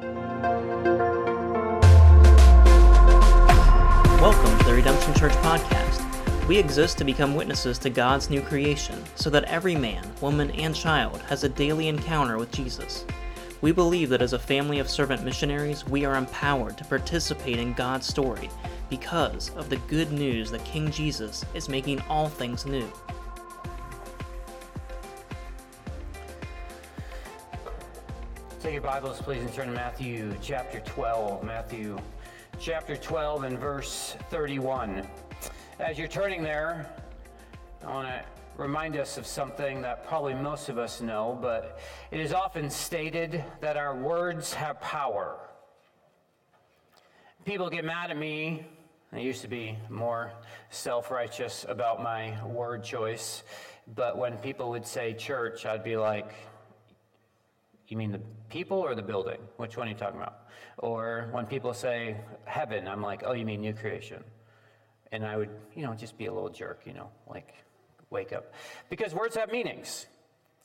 Welcome to the Redemption Church Podcast. We exist to become witnesses to God's new creation so that every man, woman, and child has a daily encounter with Jesus. We believe that as a family of servant missionaries, we are empowered to participate in God's story because of the good news that King Jesus is making all things new. Take your Bibles, please, and turn to Matthew chapter 12. Matthew chapter 12 and verse 31. As you're turning there, I want to remind us of something that probably most of us know, but it is often stated that our words have power. People get mad at me. I used to be more self righteous about my word choice, but when people would say church, I'd be like, You mean the people or the building? Which one are you talking about? Or when people say heaven, I'm like, Oh, you mean new creation? and I would, you know, just be a little jerk, you know, like wake up. Because words have meanings.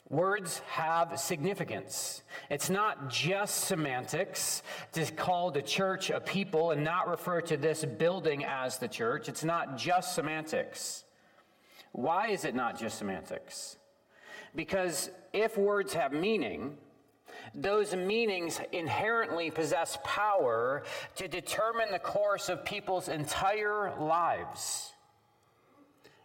Words have significance. It's not just semantics to call the church a people and not refer to this building as the church. It's not just semantics. Why is it not just semantics? Because if words have meaning, those meanings inherently possess power to determine the course of people's entire lives.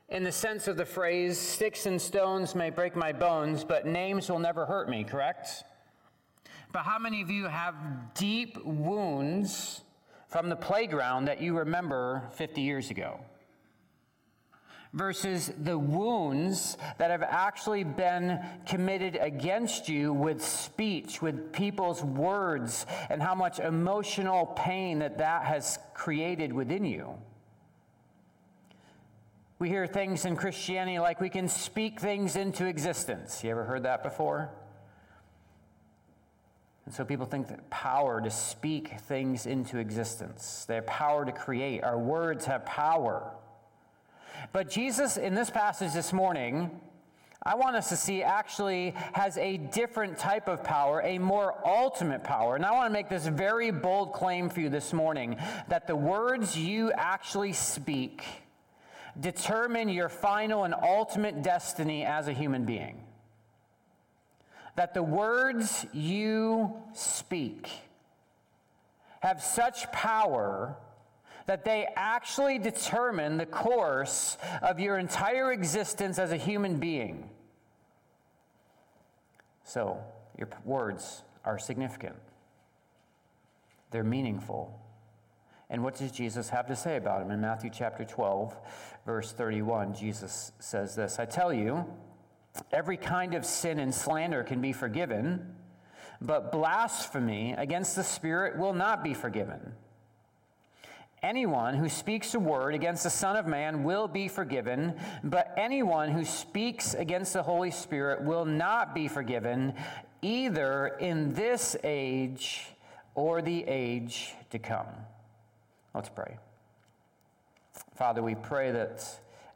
In the sense of the phrase, sticks and stones may break my bones, but names will never hurt me, correct? But how many of you have deep wounds from the playground that you remember 50 years ago? Versus the wounds that have actually been committed against you with speech, with people's words, and how much emotional pain that that has created within you. We hear things in Christianity like we can speak things into existence. You ever heard that before? And so people think that power to speak things into existence. They have power to create. Our words have power. But Jesus, in this passage this morning, I want us to see actually has a different type of power, a more ultimate power. And I want to make this very bold claim for you this morning that the words you actually speak determine your final and ultimate destiny as a human being. That the words you speak have such power that they actually determine the course of your entire existence as a human being. So, your words are significant, they're meaningful. And what does Jesus have to say about them? In Matthew chapter 12, verse 31, Jesus says this I tell you, every kind of sin and slander can be forgiven, but blasphemy against the Spirit will not be forgiven. Anyone who speaks a word against the Son of Man will be forgiven, but anyone who speaks against the Holy Spirit will not be forgiven, either in this age or the age to come. Let's pray. Father, we pray that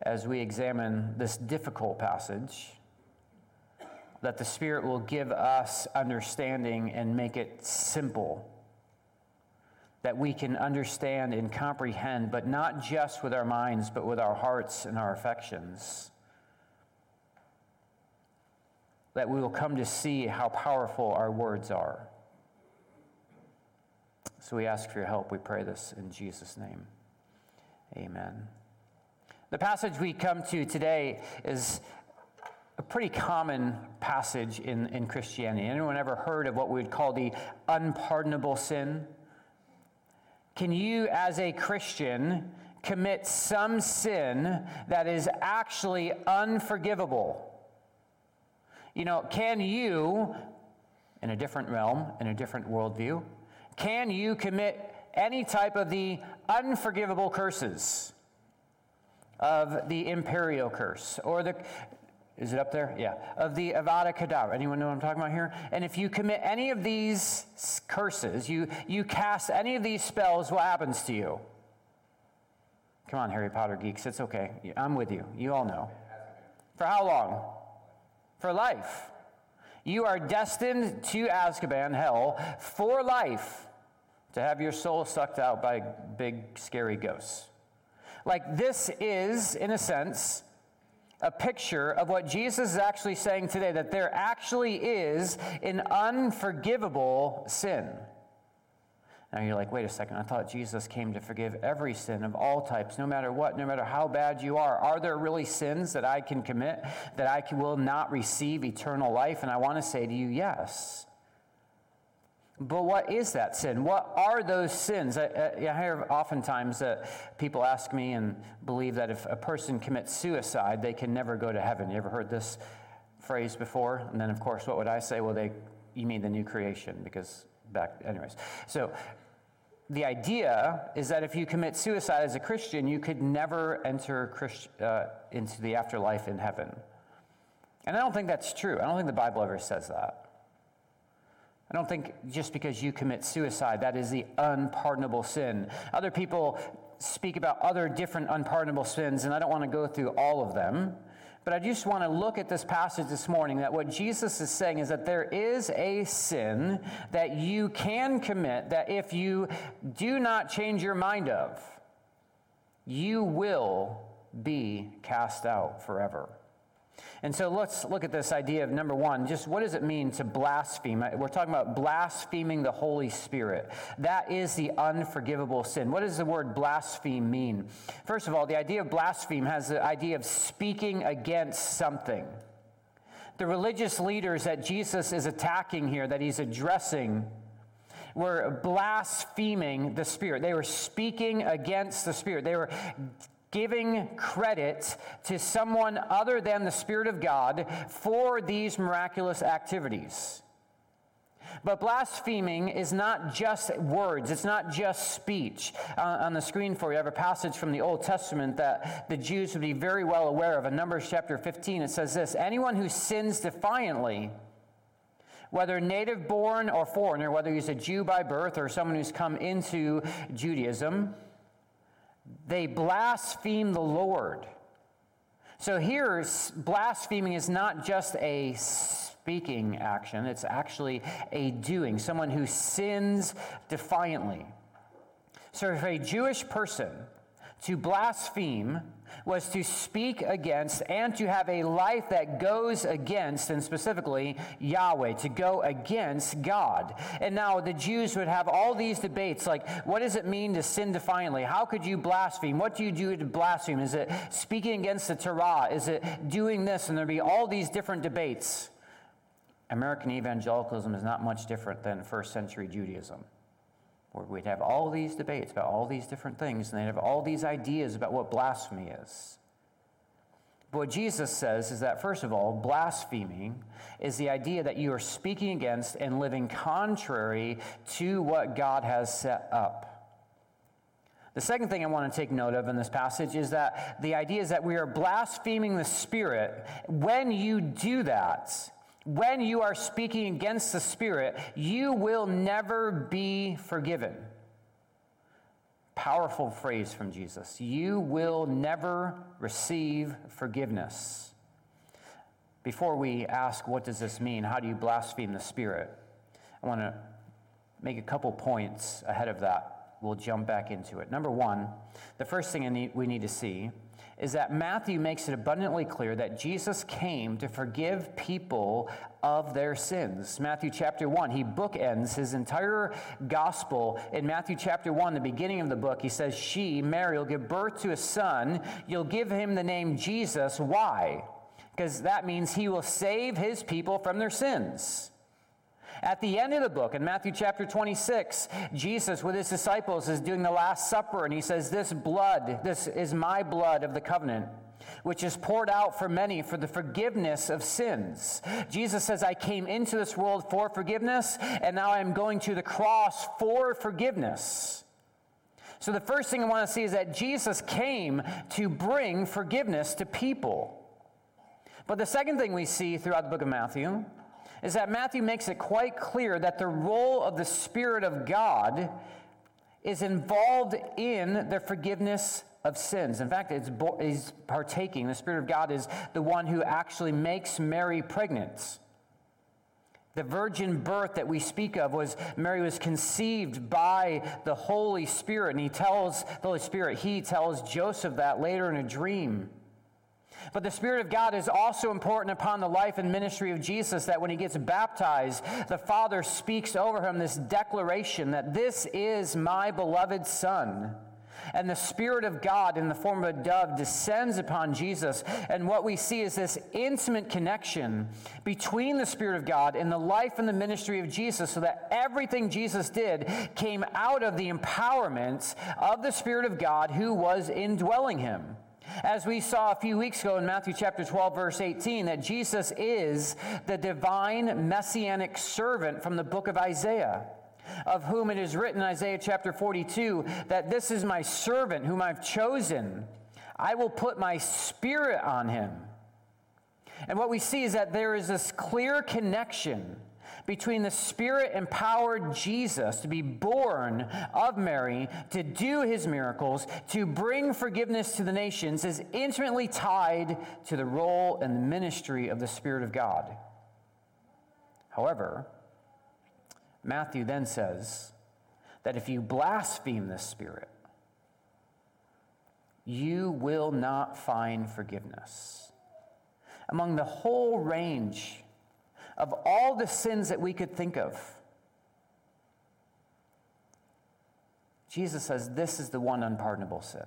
as we examine this difficult passage, that the Spirit will give us understanding and make it simple that we can understand and comprehend, but not just with our minds, but with our hearts and our affections. That we will come to see how powerful our words are. So we ask for your help. We pray this in Jesus' name. Amen. The passage we come to today is a pretty common passage in, in Christianity. Anyone ever heard of what we would call the unpardonable sin? Can you, as a Christian, commit some sin that is actually unforgivable? You know, can you, in a different realm, in a different worldview, can you commit any type of the unforgivable curses of the Imperius curse or the is it up there? Yeah. Of the Avada Kedavra. Anyone know what I'm talking about here? And if you commit any of these curses, you, you cast any of these spells, what happens to you? Come on, Harry Potter geeks. It's okay. I'm with you. You all know. For how long? For life. You are destined to Azkaban, hell, for life, to have your soul sucked out by big, scary ghosts. Like, this is, in a sense, a picture of what Jesus is actually saying today that there actually is an unforgivable sin. Now you're like, wait a second, I thought Jesus came to forgive every sin of all types, no matter what, no matter how bad you are. Are there really sins that I can commit that I will not receive eternal life? And I want to say to you, yes. But what is that sin? What are those sins? I, I, hear oftentimes that people ask me and believe that if a person commits suicide, they can never go to heaven. You ever heard this phrase before? And then, of course, what would I say? Well, they, you mean the new creation, because back, anyways. So the idea is that if you commit suicide as a Christian, you could never enter Christ, uh, into the afterlife in heaven. And I don't think that's true. I don't think the Bible ever says that. I don't think just because you commit suicide, that is the unpardonable sin. Other people speak about other different unpardonable sins, and I don't want to go through all of them. But I just want to look at this passage this morning that what Jesus is saying is that there is a sin that you can commit that if you do not change your mind of, you will be cast out forever. And so let's look at this idea of number one, just what does it mean to blaspheme? Uh, we're talking about blaspheming the Holy Spirit. That is the unforgivable sin. What does the word blaspheme mean? First of all, the idea of blaspheme has the idea of speaking against something. The religious leaders that Jesus is attacking here, that he's addressing, were blaspheming the Spirit. They were speaking against the Spirit. They were giving credit to someone other than the Spirit of God for these miraculous activities. But blaspheming is not just words, it's not just speech. Uh, on the screen for you, I have a passage from the Old Testament that the Jews would be very well aware of. In Numbers chapter 15, it says this Anyone who sins defiantly, whether native born or foreigner, whether he's a Jew by birth or someone who's come into Judaism, they blaspheme the Lord. So here, blaspheming is not just a speaking action, it's actually a doing, someone who sins defiantly. So if a Jewish person to blaspheme was to speak against and to have a life that goes against, and specifically Yahweh, to go against God. And now the Jews would have all these debates like, what does it mean to sin defiantly? How could you blaspheme? What do you do to blaspheme? Is it speaking against the Torah? Is it doing this? And there'd be all these different debates. American evangelicalism is not much different than first century Judaism where we'd have all these debates about all these different things, and they'd have all these ideas about what blasphemy is. But what Jesus says is that, first of all, blaspheming is the idea that you are speaking against and living contrary to what God has set up. The second thing I want to take note of in this passage is that the idea is that we are blaspheming the Spirit. When you do that, when you are speaking against the Spirit, you will never be forgiven. Powerful phrase from Jesus. You will never receive forgiveness. Before we ask, what does this mean? How do you blaspheme the Spirit? I want to make a couple points ahead of that. We'll jump back into it. Number one, the first thing we need to see is that Matthew makes it abundantly clear that Jesus came to forgive people of their sins. Matthew chapter 1, he bookends his entire gospel in Matthew chapter 1, the beginning of the book. He says, She, Mary, will give birth to a son. You'll give him the name Jesus. Why? Because that means he will save his people from their sins. At the end of the book, in Matthew chapter 26, Jesus with his disciples is doing the Last Supper, and he says, This blood, this is my blood of the covenant which is poured out for many for the forgiveness of sins. Jesus says, I came into this world for forgiveness, and now I'm going to the cross for forgiveness. So, the first thing I want to see is that Jesus came to bring forgiveness to people. But the second thing we see throughout the book of Matthew is that Matthew makes it quite clear that the role of the Spirit of God is involved in the forgiveness of sins. In fact, it's he's partaking. The Spirit of God is the one who actually makes Mary pregnant. The virgin birth that we speak of was Mary was conceived by the Holy Spirit. And he tells the Holy Spirit, he tells Joseph that later in a dream. But the Spirit of God is also important upon the life and ministry of Jesus that when he gets baptized, the Father speaks over him this declaration that this is my beloved Son. And the Spirit of God, in the form of a dove, descends upon Jesus. And what we see is this intimate connection between the Spirit of God and the life and the ministry of Jesus, so that everything Jesus did came out of the empowerment of the Spirit of God who was indwelling him. As we saw a few weeks ago in Matthew chapter 12, verse 18, that Jesus is the divine messianic servant from the book of Isaiah, of whom it is written in Isaiah chapter 42 that this is my servant whom I've chosen. I will put my spirit on him. And what we see is that there is this clear connection between the Spirit empowered Jesus to be born of Mary, to do his miracles, to bring forgiveness to the nations, is intimately tied to the role and the ministry of the Spirit of God. However, Matthew then says that if you blaspheme the Spirit, you will not find forgiveness. Among the whole range of all the sins that we could think of. Jesus says this is the one unpardonable sin.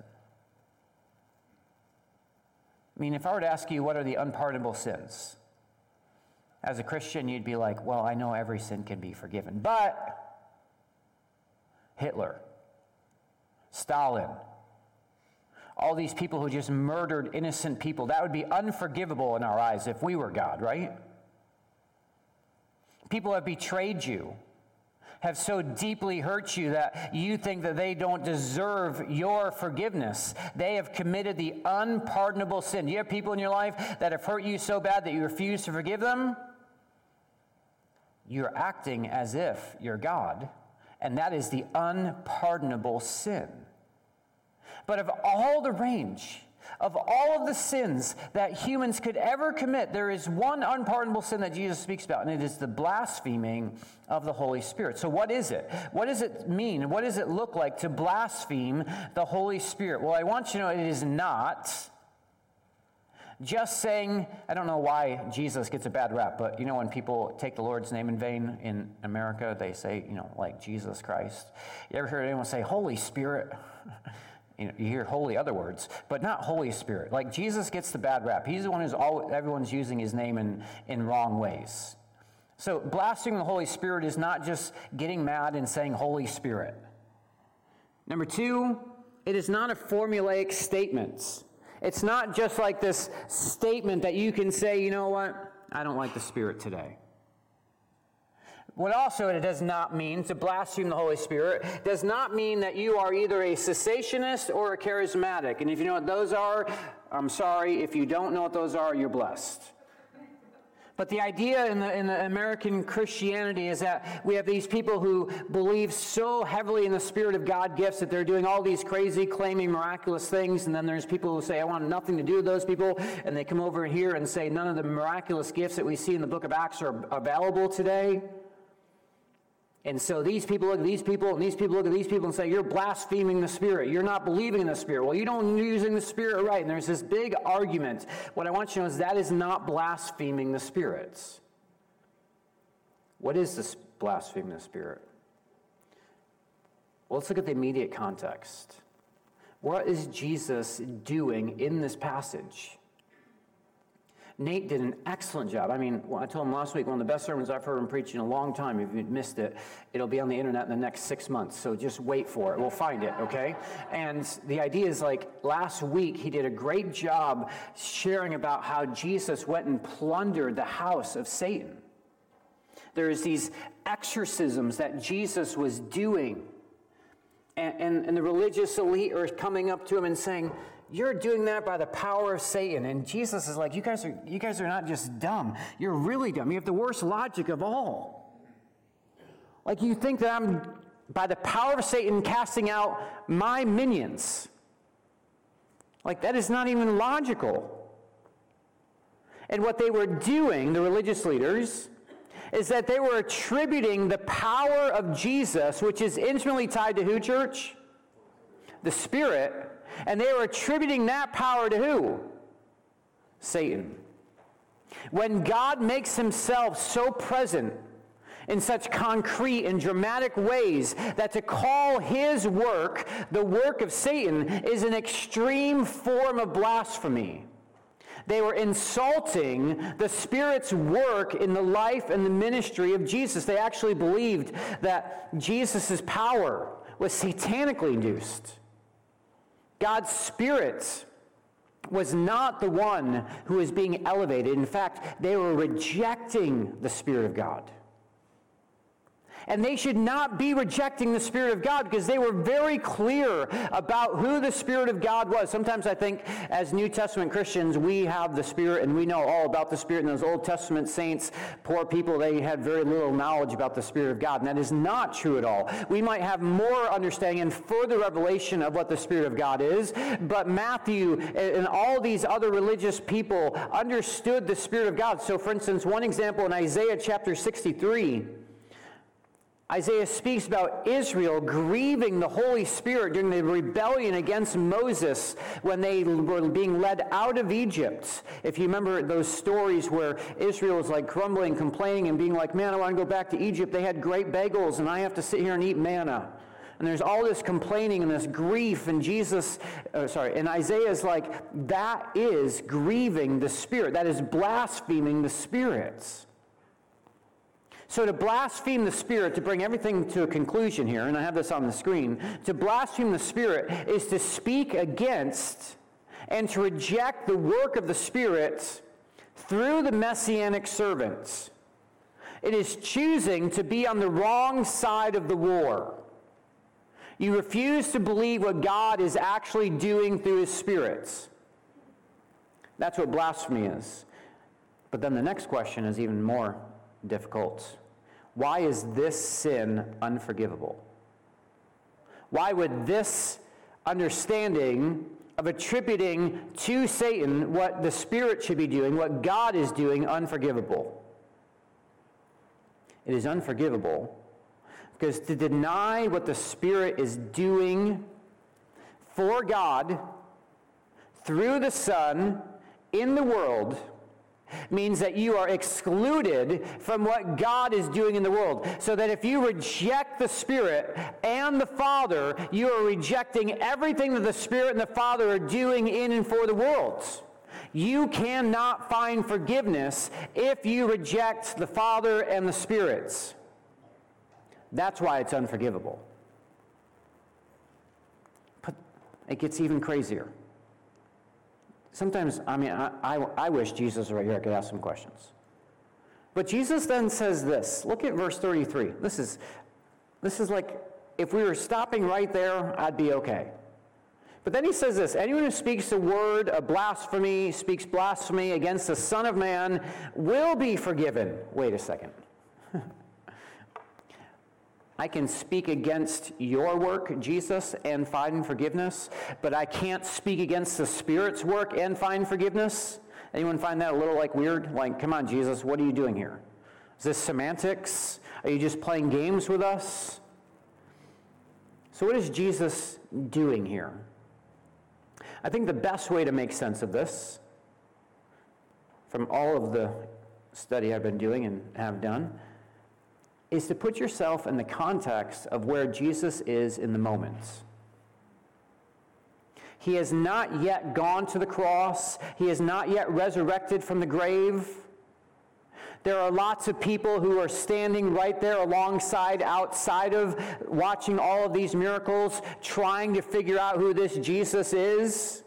I mean, if I were to ask you what are the unpardonable sins, as a Christian, you'd be like, well, I know every sin can be forgiven. But Hitler, Stalin, all these people who just murdered innocent people, that would be unforgivable in our eyes if we were God, right? People have betrayed you, have so deeply hurt you that you think that they don't deserve your forgiveness. They have committed the unpardonable sin. You have people in your life that have hurt you so bad that you refuse to forgive them? You're acting as if you're God, and that is the unpardonable sin. But of all the range, of all of the sins that humans could ever commit, there is one unpardonable sin that Jesus speaks about, and it is the blaspheming of the Holy Spirit. So, what is it? What does it mean? What does it look like to blaspheme the Holy Spirit? Well, I want you to know it is not just saying, I don't know why Jesus gets a bad rap, but you know, when people take the Lord's name in vain in America, they say, you know, like Jesus Christ. You ever heard anyone say, Holy Spirit? You, hear holy other words, but not Holy Spirit. Like Jesus gets the bad rap. He's the one who's all, everyone's using his name in, in wrong ways. So blaspheming the Holy Spirit is not just getting mad and saying Holy Spirit. Number two, it is not a formulaic statement. It's not just like this statement that you can say, you know what, I don't like the Spirit today. What also it does not mean to blaspheme the Holy Spirit does not mean that you are either a cessationist or a charismatic. And if you know what those are, I'm sorry. If you don't know what those are, you're blessed. But the idea in the, in the American Christianity is that we have these people who believe so heavily in the Spirit of God gifts that they're doing all these crazy, claiming miraculous things. And then there's people who say, I want nothing to do with those people. And they come over here and say, none of the miraculous gifts that we see in the book of Acts are available today. And so these people look at these people, and these people look at these people and say, You're blaspheming the Spirit. You're not believing in the Spirit. Well, you don't using the Spirit right. And there's this big argument. What I want you to know is that is not blaspheming the spirits. What is this blaspheming the Spirit? Well, let's look at the immediate context. What is Jesus doing in this passage? Nate did an excellent job. I mean, I told him last week, one of the best sermons I've heard him preach in a long time. If you missed it, it'll be on the internet in the next six months. So just wait for it. We'll find it, okay? And the idea is like last week, he did a great job sharing about how Jesus went and plundered the house of Satan. There's these exorcisms that Jesus was doing. And, and, and the religious elite are coming up to him and saying, you're doing that by the power of Satan. And Jesus is like, you guys are, you guys are not just dumb. You're really dumb. You have the worst logic of all. Like you think that I'm, by the power of Satan, casting out my minions. Like that is not even logical. And what they were doing, the religious leaders, is that they were attributing the power of Jesus, which is intimately tied to who, church? The Spirit. And they were attributing that power to who? Satan. When God makes himself so present in such concrete and dramatic ways that to call his work the work of Satan is an extreme form of blasphemy. They were insulting the Spirit's work in the life and the ministry of Jesus. They actually believed that Jesus' power was satanically induced. God's Spirit was not the one who was being elevated. In fact, they were rejecting the Spirit of God. And they should not be rejecting the Spirit of God because they were very clear about who the Spirit of God was. Sometimes I think as New Testament Christians, we have the Spirit and we know all about the Spirit. And those Old Testament saints, poor people, they had very little knowledge about the Spirit of God. And that is not true at all. We might have more understanding and further revelation of what the Spirit of God is. But Matthew and all these other religious people understood the Spirit of God. So, for instance, one example in Isaiah chapter 63. Isaiah speaks about Israel grieving the Holy Spirit during the rebellion against Moses when they were being led out of Egypt. If you remember those stories where Israel was like grumbling, complaining, and being like, man, I want to go back to Egypt. They had great bagels, and I have to sit here and eat manna. And there's all this complaining and this grief, and Jesus, uh, sorry, and Isaiah is like, that is grieving the Spirit. That is blaspheming the spirits. So, to blaspheme the Spirit, to bring everything to a conclusion here, and I have this on the screen, to blaspheme the Spirit is to speak against and to reject the work of the Spirit through the messianic servants. It is choosing to be on the wrong side of the war. You refuse to believe what God is actually doing through his spirits. That's what blasphemy is. But then the next question is even more difficult. Why is this sin unforgivable? Why would this understanding of attributing to Satan what the Spirit should be doing, what God is doing, unforgivable? It is unforgivable because to deny what the Spirit is doing for God through the Son in the world means that you are excluded from what God is doing in the world. So that if you reject the Spirit and the Father, you are rejecting everything that the Spirit and the Father are doing in and for the world. You cannot find forgiveness if you reject the Father and the Spirits. That's why it's unforgivable. But it gets even crazier. Sometimes, I mean, I, I, I wish Jesus right here. I could ask some questions. But Jesus then says this. Look at verse 33. This is, this is like, if we were stopping right there, I'd be okay. But then he says this anyone who speaks a word of blasphemy, speaks blasphemy against the Son of Man, will be forgiven. Wait a second. I can speak against your work, Jesus, and find forgiveness, but I can't speak against the Spirit's work and find forgiveness? Anyone find that a little like weird? Like, come on, Jesus, what are you doing here? Is this semantics? Are you just playing games with us? So, what is Jesus doing here? I think the best way to make sense of this, from all of the study I've been doing and have done, is to put yourself in the context of where Jesus is in the moment. He has not yet gone to the cross, he has not yet resurrected from the grave. There are lots of people who are standing right there alongside, outside of watching all of these miracles, trying to figure out who this Jesus is.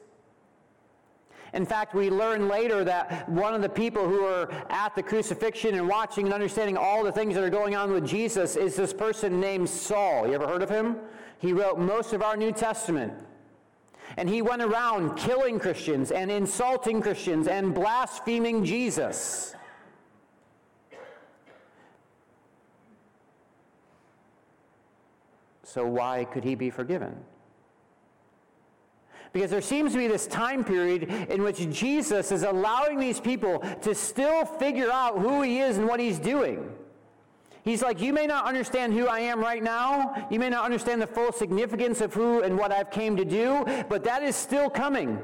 In fact, we learn later that one of the people who are at the crucifixion and watching and understanding all the things that are going on with Jesus is this person named Saul. You ever heard of him? He wrote most of our New Testament. And he went around killing Christians and insulting Christians and blaspheming Jesus. So, why could he be forgiven? Because there seems to be this time period in which Jesus is allowing these people to still figure out who he is and what he's doing. He's like, You may not understand who I am right now. You may not understand the full significance of who and what I've came to do, but that is still coming.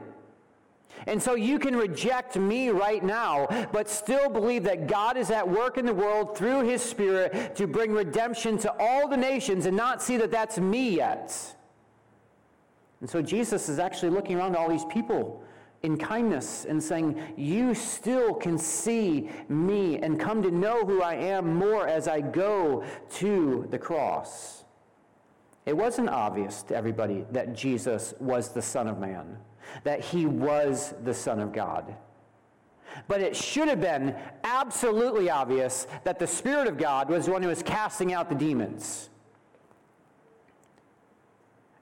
And so you can reject me right now, but still believe that God is at work in the world through his Spirit to bring redemption to all the nations and not see that that's me yet. And so Jesus is actually looking around at all these people in kindness and saying, You still can see me and come to know who I am more as I go to the cross. It wasn't obvious to everybody that Jesus was the Son of Man, that he was the Son of God. But it should have been absolutely obvious that the Spirit of God was the one who was casting out the demons.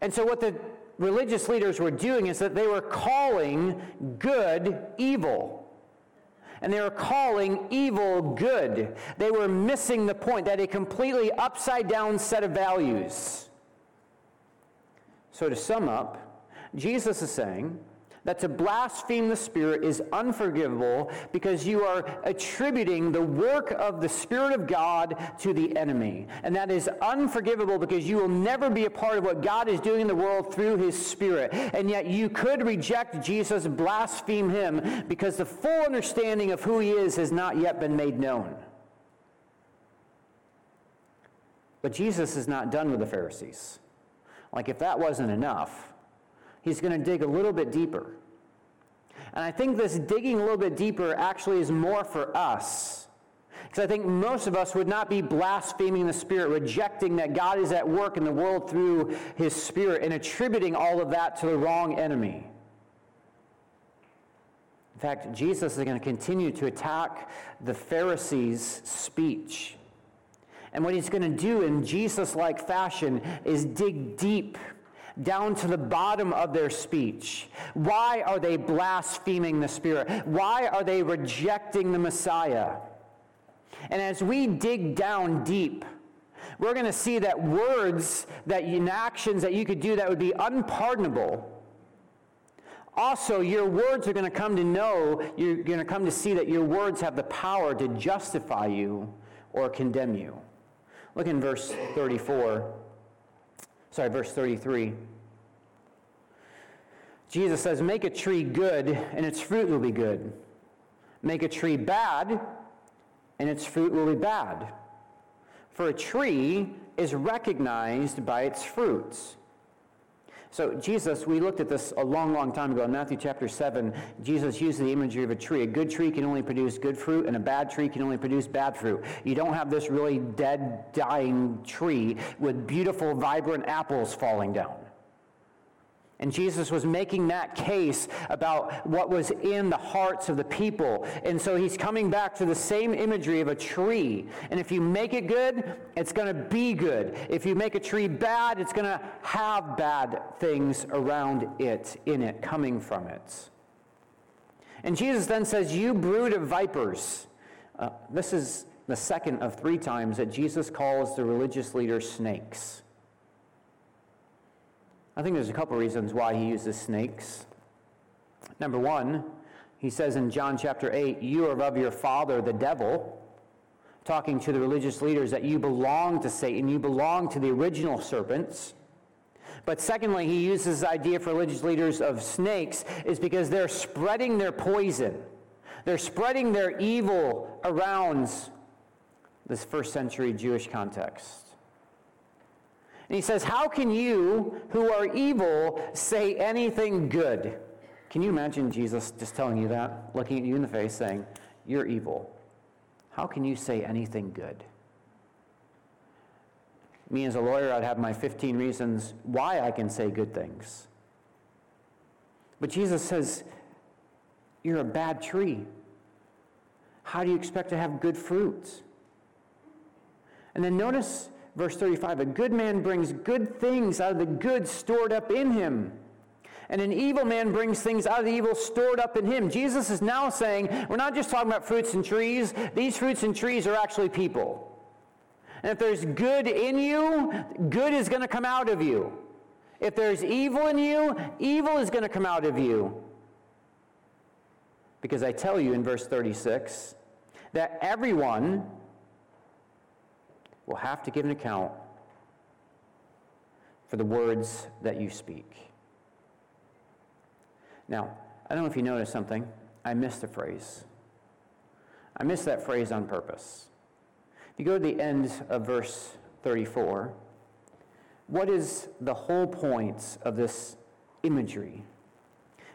And so, what the religious leaders were doing is that they were calling good evil. And they were calling evil good. They were missing the point that a completely upside down set of values. So, to sum up, Jesus is saying that to blaspheme the Spirit is unforgivable because you are attributing the work of the Spirit of God to the enemy. And that is unforgivable because you will never be a part of what God is doing in the world through His Spirit. And yet you could reject Jesus, blaspheme Him, because the full understanding of who He is has not yet been made known. But Jesus is not done with the Pharisees. Like, if that wasn't enough, he's going to dig a little bit deeper. And I think this digging a little bit deeper actually is more for us. Because I think most of us would not be blaspheming the Spirit, rejecting that God is at work in the world through His Spirit, and attributing all of that to the wrong enemy. In fact, Jesus is going to continue to attack the Pharisees' speech. And what he's going to do in Jesus like fashion is dig deep down to the bottom of their speech. Why are they blaspheming the Spirit? Why are they rejecting the Messiah? And as we dig down deep, we're going to see that words, that in actions that you could do that would be unpardonable. Also, your words are going to come to know, you're going to come to see that your words have the power to justify you or condemn you. Look in verse 34 sorry, verse 33. Jesus says, Make a tree good, and its fruit will be good. Make a tree bad, and its fruit will be bad. For a tree is recognized by its fruits. So, Jesus, we looked at this a long, long time ago in Matthew chapter 7. Jesus used the imagery of a tree. A good tree can only produce good fruit, and a bad tree can only produce bad fruit. You don't have this really dead, dying tree with beautiful, vibrant apples falling down. And Jesus was making that case about what was in the hearts of the people. And so he's coming back to the same imagery of a tree. And if you make it good, it's going to be good. If you make a tree bad, it's going to have bad things around it, in it, coming from it. And Jesus then says, You brood of vipers. Uh, this is the second of three times that Jesus calls the religious leaders snakes. I think there's a couple reasons why he uses snakes. Number one, he says in John chapter 8, You are of your father, the devil, talking to the religious leaders that you belong to Satan, you belong to the original serpents. But secondly, he uses this idea for religious leaders of snakes is because they're spreading their poison. They're spreading their evil around this first century Jewish context. And he says, How can you, who are evil, say anything good? Can you imagine Jesus just telling you that, looking at you in the face, saying, You're evil? How can you say anything good? Me as a lawyer, I'd have my 15 reasons why I can say good things. But Jesus says, You're a bad tree. How do you expect to have good fruits? And then notice Verse 35 A good man brings good things out of the good stored up in him. And an evil man brings things out of the evil stored up in him. Jesus is now saying, we're not just talking about fruits and trees. These fruits and trees are actually people. And if there's good in you, good is going to come out of you. If there's evil in you, evil is going to come out of you. Because I tell you in verse 36 that everyone will have to give an account for the words that you speak. Now, I don't know if you noticed something. I missed a phrase. I missed that phrase on purpose. If you go to the end of verse 34, what is the whole point of this imagery?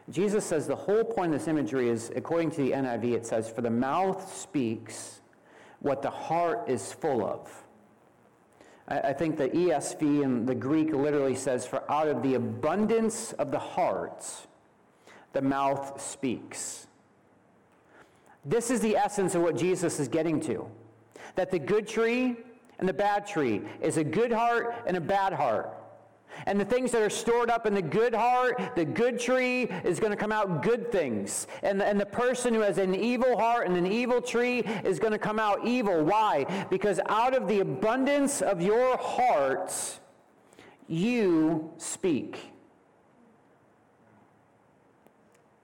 Jesus says the whole point of this imagery is, according to the NIV, it says, For the mouth speaks what the heart is full of. I think the ESV and the Greek literally says, For out of the abundance of the heart, the mouth speaks. This is the essence of what Jesus is getting to that the good tree and the bad tree is a good heart and a bad heart. And the things that are stored up in the good heart, the good tree, is going to come out good things. And the, and the person who has an evil heart and an evil tree is going to come out evil. Why? Because out of the abundance of your heart, you speak.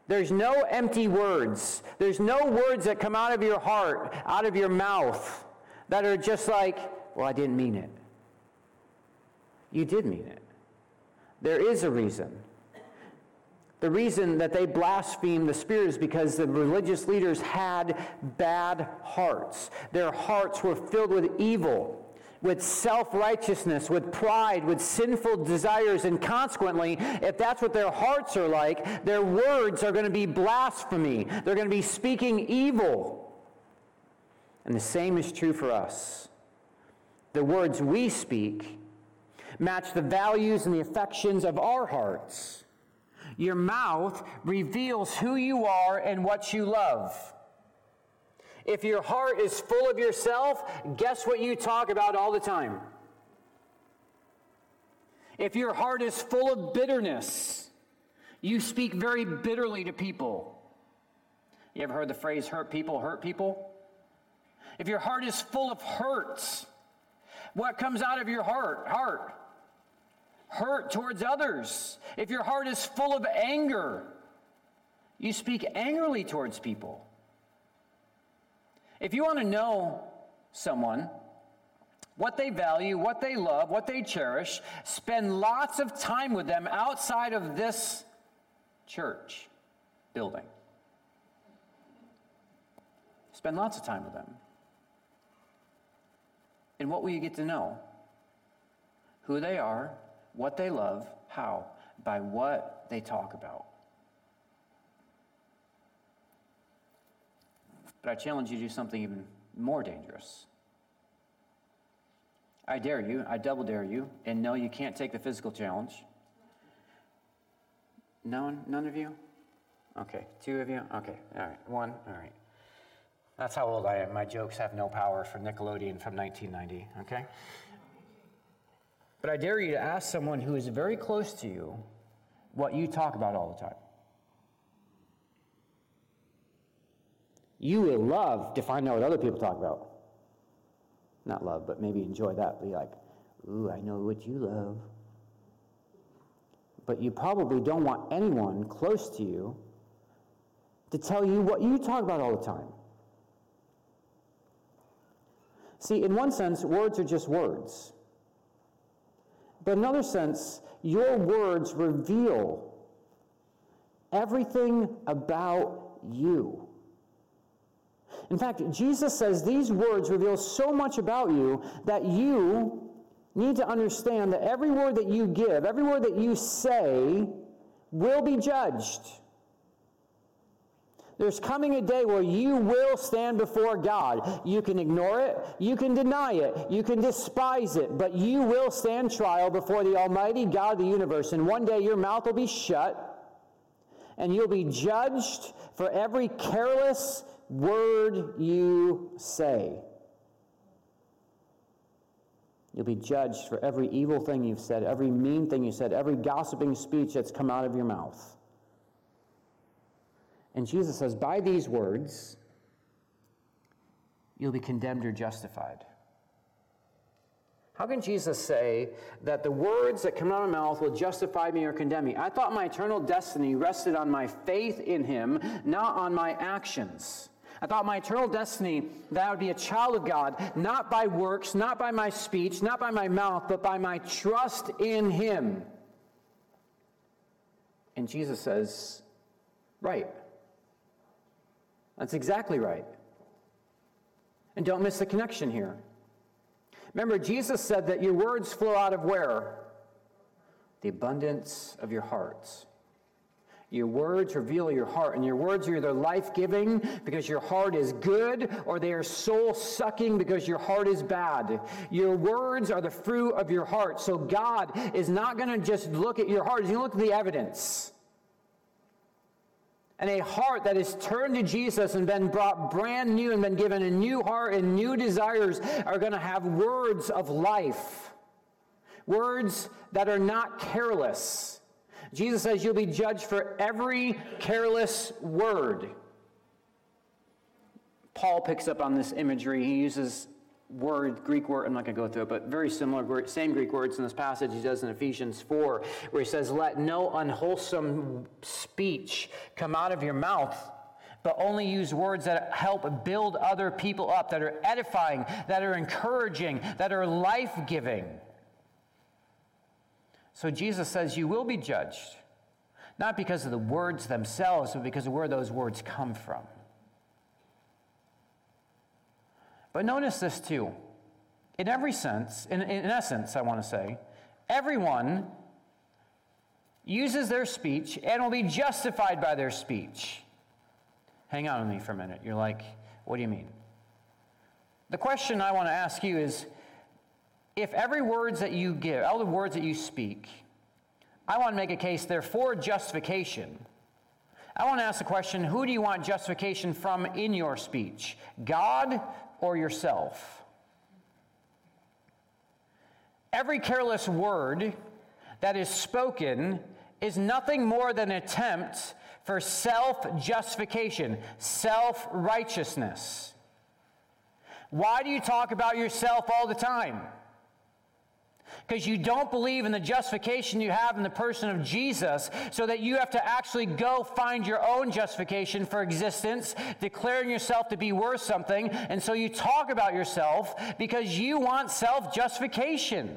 There's no empty words. There's no words that come out of your heart, out of your mouth, that are just like, well, I didn't mean it. You did mean it. There is a reason. The reason that they blasphemed the Spirit is because the religious leaders had bad hearts. Their hearts were filled with evil with self righteousness, with pride, with sinful desires, and consequently, if that's what their hearts are like, their words are going to be blasphemy. They're going to be speaking evil. And the same is true for us. The words we speak match the values and the affections of our hearts. Your mouth reveals who you are and what you love. If your heart is full of yourself, guess what you talk about all the time? If your heart is full of bitterness, you speak very bitterly to people. You ever heard the phrase hurt people hurt people? If your heart is full of hurts, what comes out of your heart? Heart. Hurt towards others. If your heart is full of anger, you speak angrily towards people. If you want to know someone, what they value, what they love, what they cherish, spend lots of time with them outside of this church building. Spend lots of time with them. And what will you get to know? Who they are, what they love, how? By what they talk about. But I challenge you to do something even more dangerous. I dare you, I double dare you, and no, you can't take the physical challenge. None, none of you? Okay, two of you? Okay, all right, one, all right. That's how old I am. My jokes have no power for Nickelodeon from 1990, okay? But I dare you to ask someone who is very close to you what you talk about all the time. You will love to find out what other people talk about. Not love, but maybe enjoy that. Be like, ooh, I know what you love. But you probably don't want anyone close to you to tell you what you talk about all the time. See, in one sense, words are just words. But in another sense, your words reveal everything about you. In fact, Jesus says these words reveal so much about you that you need to understand that every word that you give, every word that you say, will be judged. There's coming a day where you will stand before God. You can ignore it, you can deny it, you can despise it, but you will stand trial before the Almighty God of the universe. And one day your mouth will be shut, and you'll be judged for every careless, word you say. You'll be judged for every evil thing you've said, every mean thing you said, every gossiping speech that's come out of your mouth. And Jesus says, by these words, you'll be condemned or justified. How can Jesus say that the words that come out of my mouth will justify me or condemn me? I thought my eternal destiny rested on my faith in him, not on my actions. I thought my eternal destiny, that I would be a child of God, not by works, not by my speech, not by my mouth, but by my trust in Him. And Jesus says, Right. That's exactly right. And don't miss the connection here. Remember, Jesus said that your words flow out of where? The abundance of your hearts. Your words reveal your heart, and your words are either life giving because your heart is good, or they are soul sucking because your heart is bad. Your words are the fruit of your heart. So God is not going to just look at your heart, He's going to look at the evidence. And a heart that is turned to Jesus and been brought brand new and been given a new heart and new desires are going to have words of life. Words that are not careless Jesus says you'll be judged for every careless word. Paul picks up on this imagery. He uses word, Greek word, I'm not going to go through it, but very similar, same Greek words in this passage he does in Ephesians 4, where he says, Let no unwholesome speech come out of your mouth, but only use words that help build other people up, that are edifying, that are encouraging, that are life giving. So Jesus says, You will be judged, not because of the words themselves, but because of where those words come from. But notice this too. In every sense, in, in essence, I want to say, everyone uses their speech and will be justified by their speech. Hang on with me for a minute. You're like, what do you mean? The question I want to ask you is if every words that you give, all the words that you speak, I want to make a case there for justification. I want to ask the question who do you want justification from in your speech? God or yourself? Every careless word that is spoken is nothing more than an attempt for self justification, self righteousness. Why do you talk about yourself all the time? Because you don't believe in the justification you have in the person of Jesus, so that you have to actually go find your own justification for existence, declaring yourself to be worth something. And so you talk about yourself because you want self justification.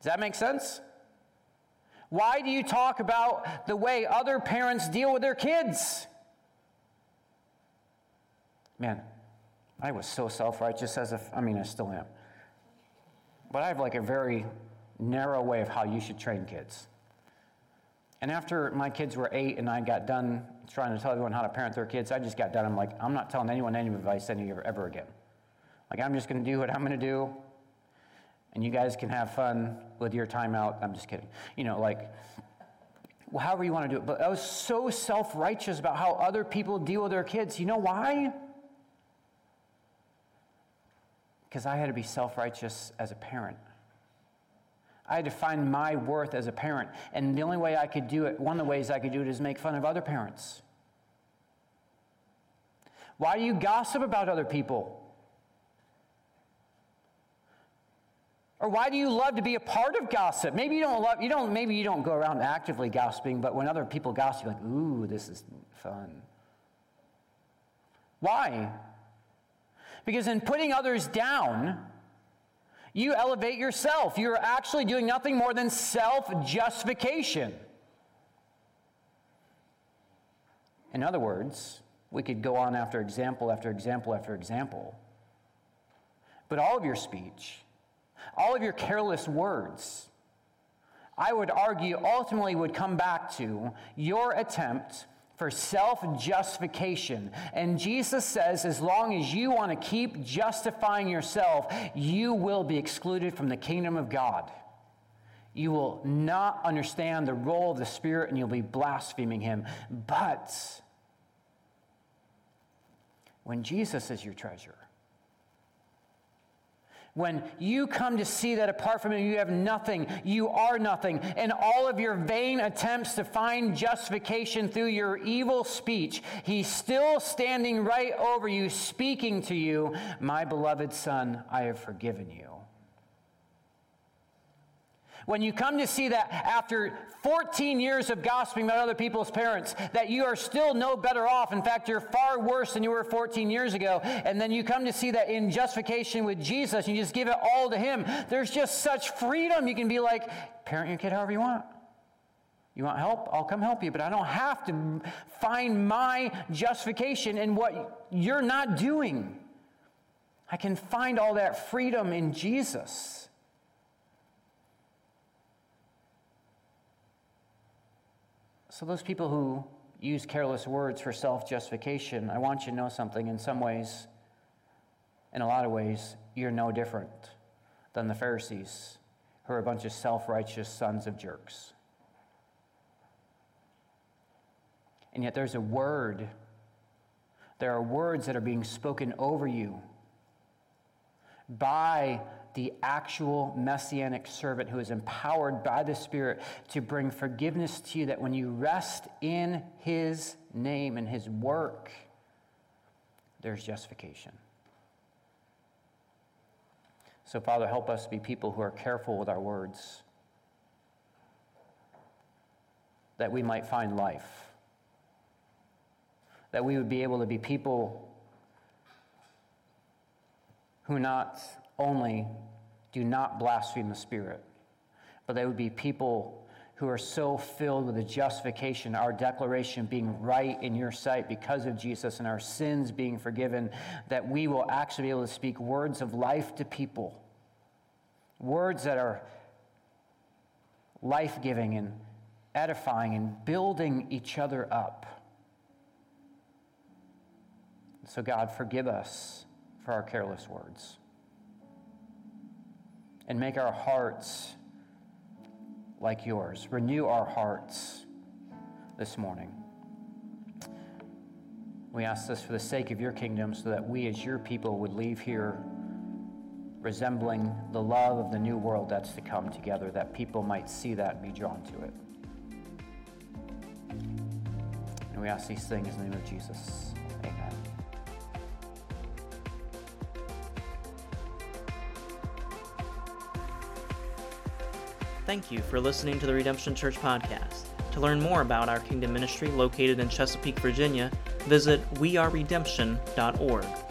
Does that make sense? Why do you talk about the way other parents deal with their kids? Man, I was so self righteous as if, I mean, I still am. But I have like a very narrow way of how you should train kids. And after my kids were eight and I got done trying to tell everyone how to parent their kids, I just got done. I'm like, I'm not telling anyone any advice any ever again. Like, I'm just going to do what I'm going to do, and you guys can have fun with your time out. I'm just kidding. You know, like, however you want to do it. But I was so self righteous about how other people deal with their kids. You know why? Because I had to be self righteous as a parent. I had to find my worth as a parent. And the only way I could do it, one of the ways I could do it, is make fun of other parents. Why do you gossip about other people? Or why do you love to be a part of gossip? Maybe you don't love you don't maybe you don't go around actively gossiping, but when other people gossip, you're like, ooh, this is fun. Why? Because in putting others down, you elevate yourself. You're actually doing nothing more than self justification. In other words, we could go on after example after example after example. But all of your speech, all of your careless words, I would argue ultimately would come back to your attempt for self justification. And Jesus says, as long as you want to keep justifying yourself, you will be excluded from the kingdom of God. You will not understand the role of the Spirit and you'll be blaspheming Him. But when Jesus is your treasure, when you come to see that apart from Him, you have nothing, you are nothing, and all of your vain attempts to find justification through your evil speech, He's still standing right over you, speaking to you, My beloved Son, I have forgiven you. When you come to see that after 14 years of gossiping about other people's parents, that you are still no better off. In fact, you're far worse than you were 14 years ago. And then you come to see that in justification with Jesus, you just give it all to Him. There's just such freedom. You can be like, parent your kid however you want. You want help? I'll come help you, but I don't have to find my justification in what you're not doing. I can find all that freedom in Jesus. So, those people who use careless words for self justification, I want you to know something. In some ways, in a lot of ways, you're no different than the Pharisees, who are a bunch of self righteous sons of jerks. And yet, there's a word. There are words that are being spoken over you by the actual messianic servant who is empowered by the Spirit to bring forgiveness to you, that when you rest in his name and his work, there's justification. So, Father, help us be people who are careful with our words, that we might find life, that we would be able to be people who not only do not blaspheme the Spirit, but they would be people who are so filled with the justification, our declaration being right in your sight because of Jesus and our sins being forgiven, that we will actually be able to speak words of life to people. Words that are life giving and edifying and building each other up. So, God, forgive us for our careless words and make our hearts like yours. Renew our hearts this morning. We ask this for the sake of your kingdom so that we, as your people, would leave here resembling the love of the new world that's to come together, that people might see that and be drawn to it. And we ask these things in the name of Jesus. Thank you for listening to the Redemption Church podcast. To learn more about our kingdom ministry located in Chesapeake, Virginia, visit weareredemption.org.